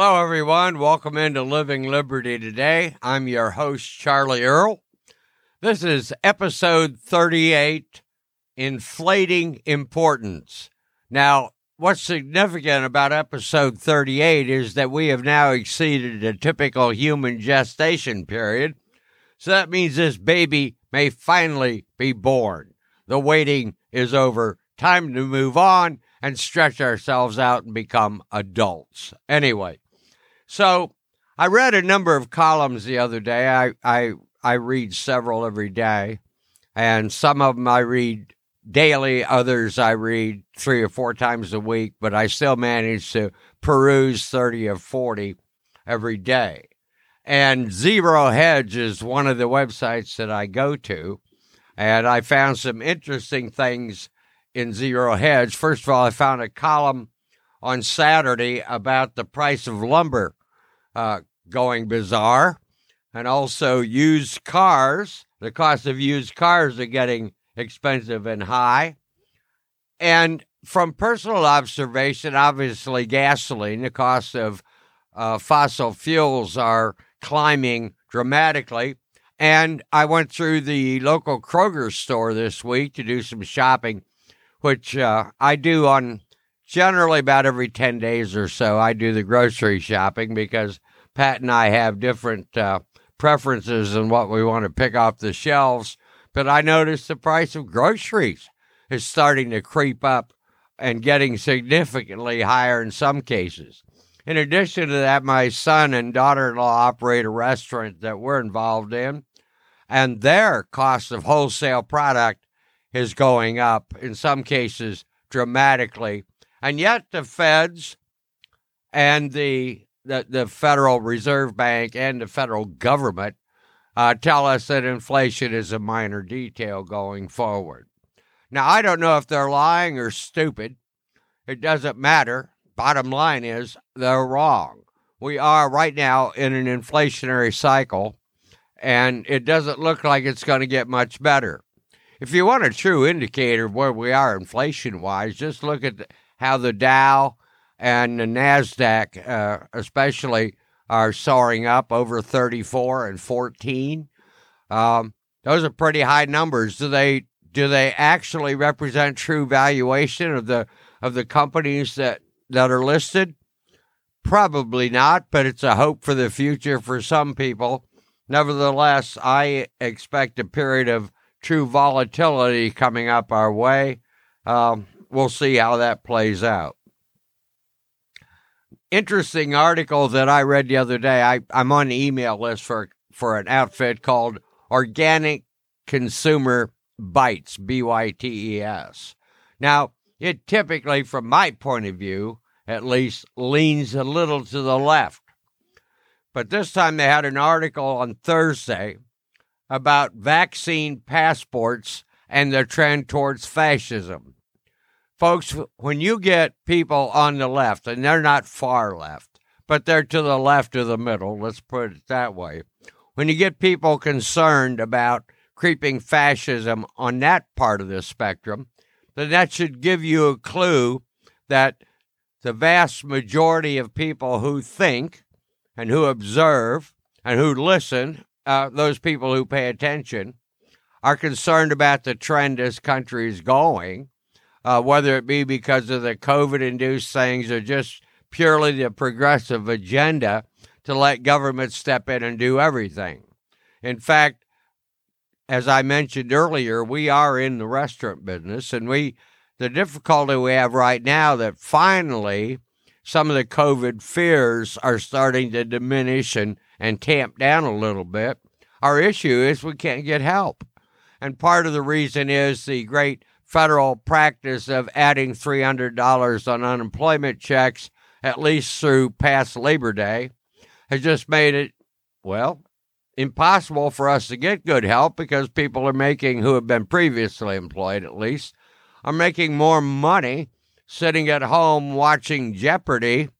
Hello, everyone. Welcome into Living Liberty today. I'm your host, Charlie Earl. This is episode 38 Inflating Importance. Now, what's significant about episode 38 is that we have now exceeded the typical human gestation period. So that means this baby may finally be born. The waiting is over. Time to move on and stretch ourselves out and become adults. Anyway, so I read a number of columns the other day. I, I, I read several every day, and some of them I read daily, others I read three or four times a week, but I still manage to peruse 30 or 40 every day. And Zero Hedge is one of the websites that I go to, and I found some interesting things in Zero Hedge. First of all, I found a column on Saturday about the price of lumber uh, going bizarre, and also used cars. The cost of used cars are getting expensive and high. And from personal observation, obviously, gasoline, the cost of uh, fossil fuels are climbing dramatically. And I went through the local Kroger store this week to do some shopping, which uh, I do on generally about every 10 days or so. I do the grocery shopping because Pat and I have different uh, preferences in what we want to pick off the shelves. But I noticed the price of groceries is starting to creep up and getting significantly higher in some cases. In addition to that, my son and daughter in law operate a restaurant that we're involved in, and their cost of wholesale product is going up, in some cases dramatically. And yet, the feds and the, the, the Federal Reserve Bank and the federal government uh, tell us that inflation is a minor detail going forward. Now, I don't know if they're lying or stupid. It doesn't matter. Bottom line is they're wrong. We are right now in an inflationary cycle, and it doesn't look like it's going to get much better. If you want a true indicator of where we are inflation wise, just look at how the Dow and the NASDAQ, uh, especially, are soaring up over 34 and 14. Um, those are pretty high numbers. Do they do they actually represent true valuation of the of the companies that that are listed? Probably not, but it's a hope for the future for some people. Nevertheless, I expect a period of true volatility coming up our way. Um, we'll see how that plays out. Interesting article that I read the other day. I, I'm on the email list for for an outfit called Organic Consumer Bytes, B Y T E S. Now, it typically, from my point of view, at least, leans a little to the left. But this time they had an article on Thursday about vaccine passports and the trend towards fascism. Folks, when you get people on the left, and they're not far left, but they're to the left of the middle, let's put it that way. When you get people concerned about creeping fascism on that part of the spectrum, then that should give you a clue that the vast majority of people who think and who observe and who listen, uh, those people who pay attention, are concerned about the trend this country is going, uh, whether it be because of the COVID induced things or just purely the progressive agenda to let government step in and do everything. In fact, as I mentioned earlier, we are in the restaurant business, and we the difficulty we have right now that finally some of the COVID fears are starting to diminish and, and tamp down a little bit. Our issue is we can't get help. And part of the reason is the great federal practice of adding $300 on unemployment checks, at least through past Labor Day, has just made it, well, impossible for us to get good help because people are making, who have been previously employed at least, are making more money sitting at home watching Jeopardy.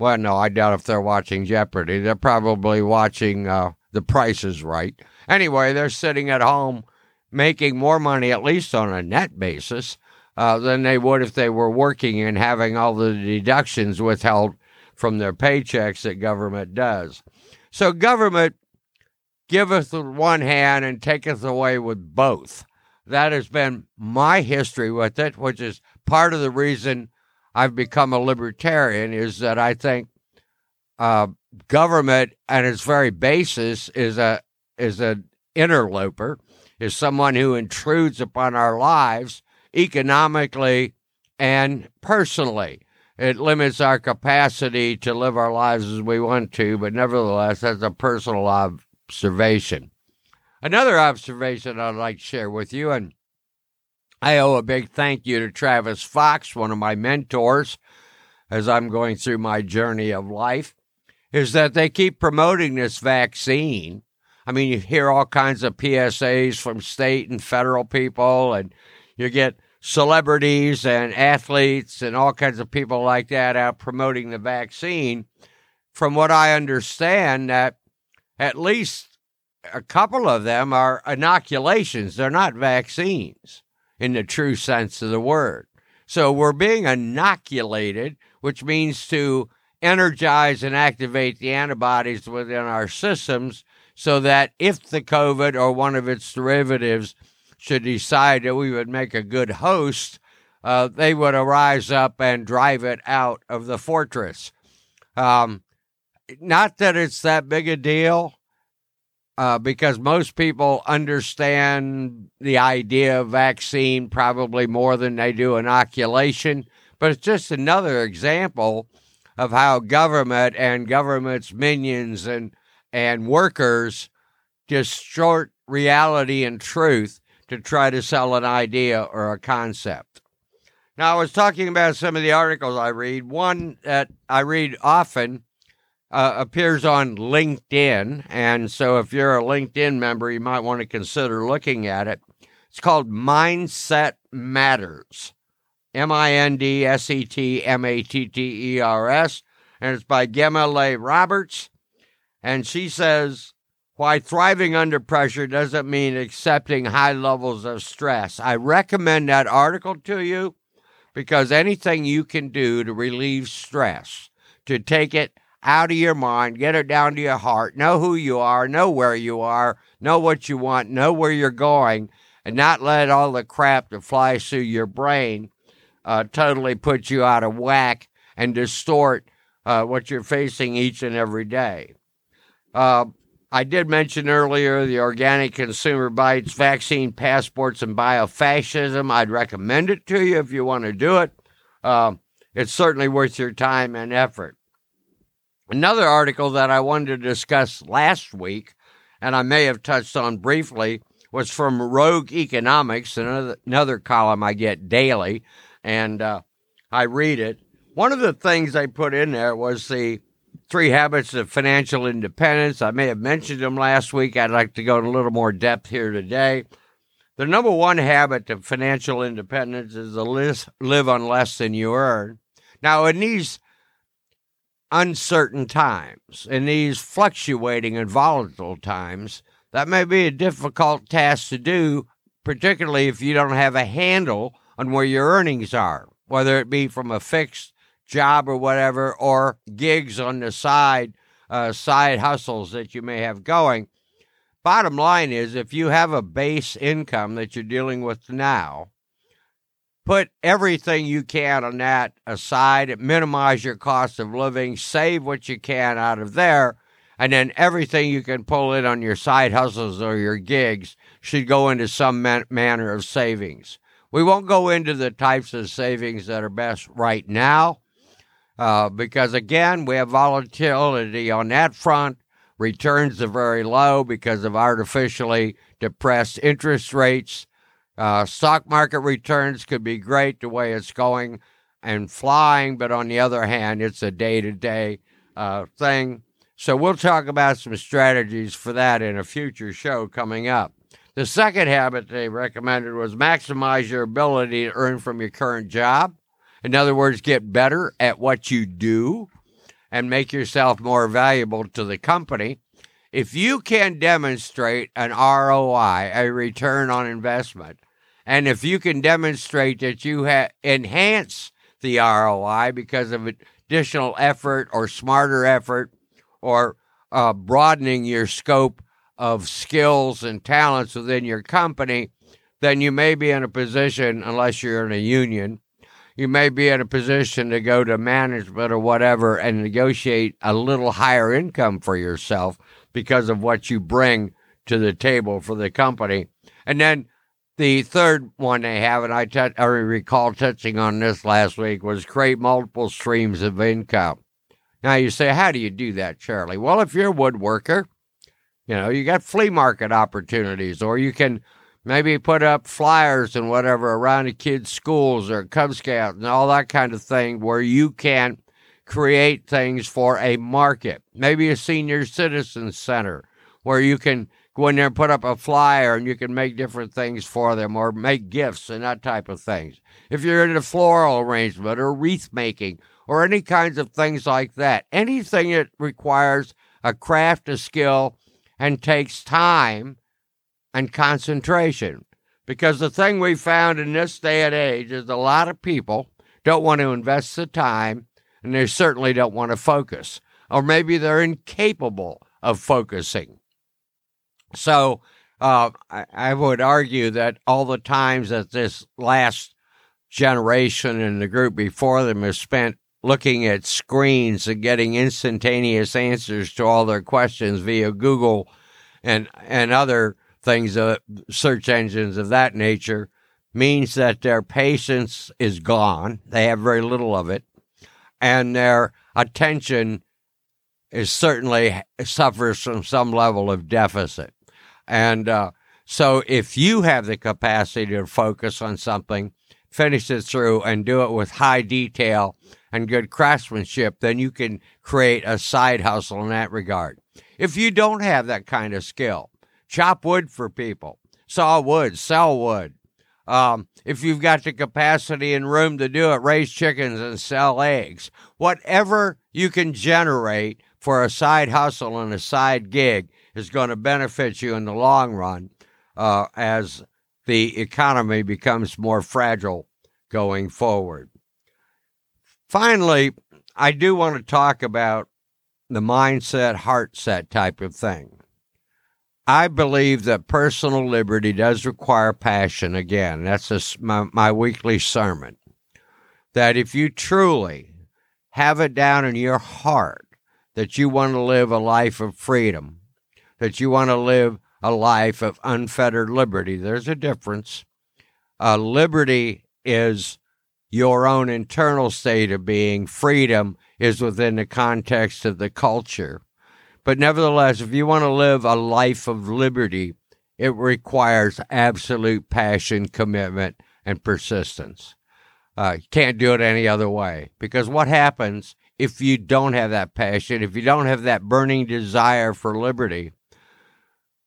Well, no, I doubt if they're watching Jeopardy. They're probably watching uh, The Price is Right. Anyway, they're sitting at home making more money, at least on a net basis, uh, than they would if they were working and having all the deductions withheld from their paychecks that government does. So government giveth with one hand and taketh away with both. That has been my history with it, which is part of the reason I've become a libertarian, is that I think uh, government at its very basis is a is an interloper, is someone who intrudes upon our lives economically and personally. It limits our capacity to live our lives as we want to, but nevertheless, that's a personal observation. Another observation I'd like to share with you, and I owe a big thank you to Travis Fox, one of my mentors, as I'm going through my journey of life, is that they keep promoting this vaccine. I mean, you hear all kinds of PSAs from state and federal people, and you get celebrities and athletes and all kinds of people like that out promoting the vaccine. From what I understand, that at least a couple of them are inoculations. They're not vaccines in the true sense of the word. So we're being inoculated, which means to energize and activate the antibodies within our systems so that if the COVID or one of its derivatives should decide that we would make a good host, uh, they would arise up and drive it out of the fortress. Um, not that it's that big a deal, uh, because most people understand the idea of vaccine probably more than they do inoculation. But it's just another example of how government and government's minions and and workers distort reality and truth to try to sell an idea or a concept. Now, I was talking about some of the articles I read. One that I read often uh, appears on LinkedIn. And so, if you're a LinkedIn member, you might want to consider looking at it. It's called Mindset Matters M I N D S E T M A T T E R S. And it's by Gemma Leigh Roberts. And she says, why thriving under pressure doesn't mean accepting high levels of stress. I recommend that article to you because anything you can do to relieve stress, to take it out of your mind, get it down to your heart, know who you are, know where you are, know what you want, know where you're going, and not let all the crap that flies through your brain uh, totally put you out of whack and distort uh, what you're facing each and every day. Uh, I did mention earlier the Organic Consumer Bytes Vaccine Passports and Biofascism. I'd recommend it to you if you want to do it. Uh, it's certainly worth your time and effort. Another article that I wanted to discuss last week, and I may have touched on briefly, was from Rogue Economics, another, another column I get daily, and uh, I read it. One of the things they put in there was the Three Habits of Financial Independence. I may have mentioned them last week. I'd like to go in a little more depth here today. The number one habit of financial independence is to live on less than you earn. Now, in these uncertain times, in these fluctuating and volatile times, that may be a difficult task to do, particularly if you don't have a handle on where your earnings are, whether it be from a fixed job or whatever, or gigs on the side, uh, side hustles that you may have going. Bottom line is, if you have a base income that you're dealing with now, put everything you can on that aside, minimize your cost of living, save what you can out of there, and then everything you can pull in on your side hustles or your gigs should go into some man- manner of savings. We won't go into the types of savings that are best right now uh, because again, we have volatility on that front. Returns are very low because of artificially depressed interest rates. Uh, stock market returns could be great the way it's going and flying, but on the other hand, it's a day to day thing. So we'll talk about some strategies for that in a future show coming up. The second habit they recommended was maximize your ability to earn from your current job. In other words, get better at what you do and make yourself more valuable to the company. If you can demonstrate an ROI, a return on investment, and if you can demonstrate that you have enhanced the ROI because of additional effort or smarter effort or uh, broadening your scope of skills and talents within your company, then you may be in a position, unless you're in a union, you may be in a position to go to management or whatever and negotiate a little higher income for yourself because of what you bring to the table for the company. And then the third one they have, and I, t- I recall touching on this last week, was create multiple streams of income. Now you say, how do you do that, Charlie? Well, if you're a woodworker, you know, you got flea market opportunities, or you can maybe put up flyers and whatever around the kids' schools or Cub Scouts and all that kind of thing where you can create things for a market. Maybe a senior citizen center where you can go in there and put up a flyer and you can make different things for them or make gifts and that type of things. If you're into floral arrangement or wreath making or any kinds of things like that, anything that requires a craft, a skill, and takes time and concentration. Because the thing we found in this day and age is a lot of people don't want to invest the time and they certainly don't want to focus. Or maybe they're incapable of focusing. So uh, I, I would argue that all the times that this last generation and the group before them has spent looking at screens and getting instantaneous answers to all their questions via Google and and other things, uh, search engines of that nature, means that their patience is gone. They have very little of it, and their attention is certainly suffers from some level of deficit. And uh, so, if you have the capacity to focus on something, finish it through, and do it with high detail and good craftsmanship, then you can create a side hustle in that regard. If you don't have that kind of skill, chop wood for people, saw wood, sell wood. Um, if you've got the capacity and room to do it, raise chickens and sell eggs. Whatever you can generate for a side hustle and a side gig is going to benefit you in the long run uh, as the economy becomes more fragile going forward. Finally, I do want to talk about the mindset, heart set type of thing. I believe that personal liberty does require passion. Again, that's a, my, my weekly sermon. That if you truly have it down in your heart that you want to live a life of freedom, that you want to live a life of unfettered liberty, there's a difference. Uh, liberty is your own internal state of being, freedom is within the context of the culture. But nevertheless, if you want to live a life of liberty, it requires absolute passion, commitment, and persistence. Uh, you can't do it any other way. Because what happens if you don't have that passion, if you don't have that burning desire for liberty?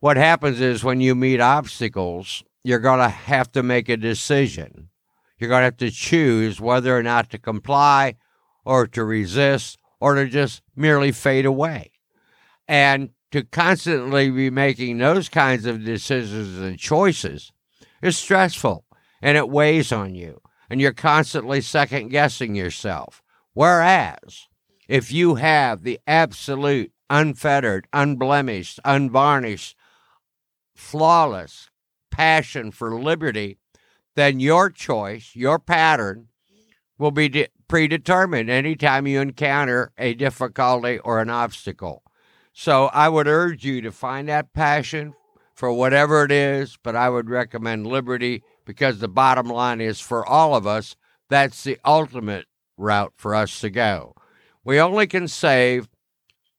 What happens is when you meet obstacles, you're going to have to make a decision. You're going to have to choose whether or not to comply or to resist or to just merely fade away. And to constantly be making those kinds of decisions and choices is stressful and it weighs on you. And you're constantly second guessing yourself. Whereas, if you have the absolute, unfettered, unblemished, unvarnished, flawless passion for liberty, then your choice, your pattern, will be de- predetermined anytime you encounter a difficulty or an obstacle. So I would urge you to find that passion for whatever it is, but I would recommend liberty because the bottom line is for all of us, that's the ultimate route for us to go. We only can save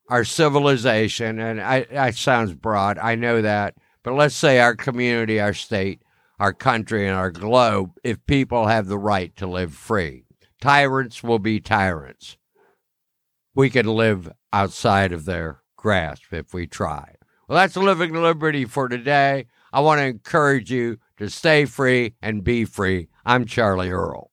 our civilization, and I, that sounds broad, I know that, but let's say our community, our state, our country, and our globe if people have the right to live free. Tyrants will be tyrants. We can live outside of their grasp if we try. Well, that's Living Liberty for today. I want to encourage you to stay free and be free. I'm Charlie Earl.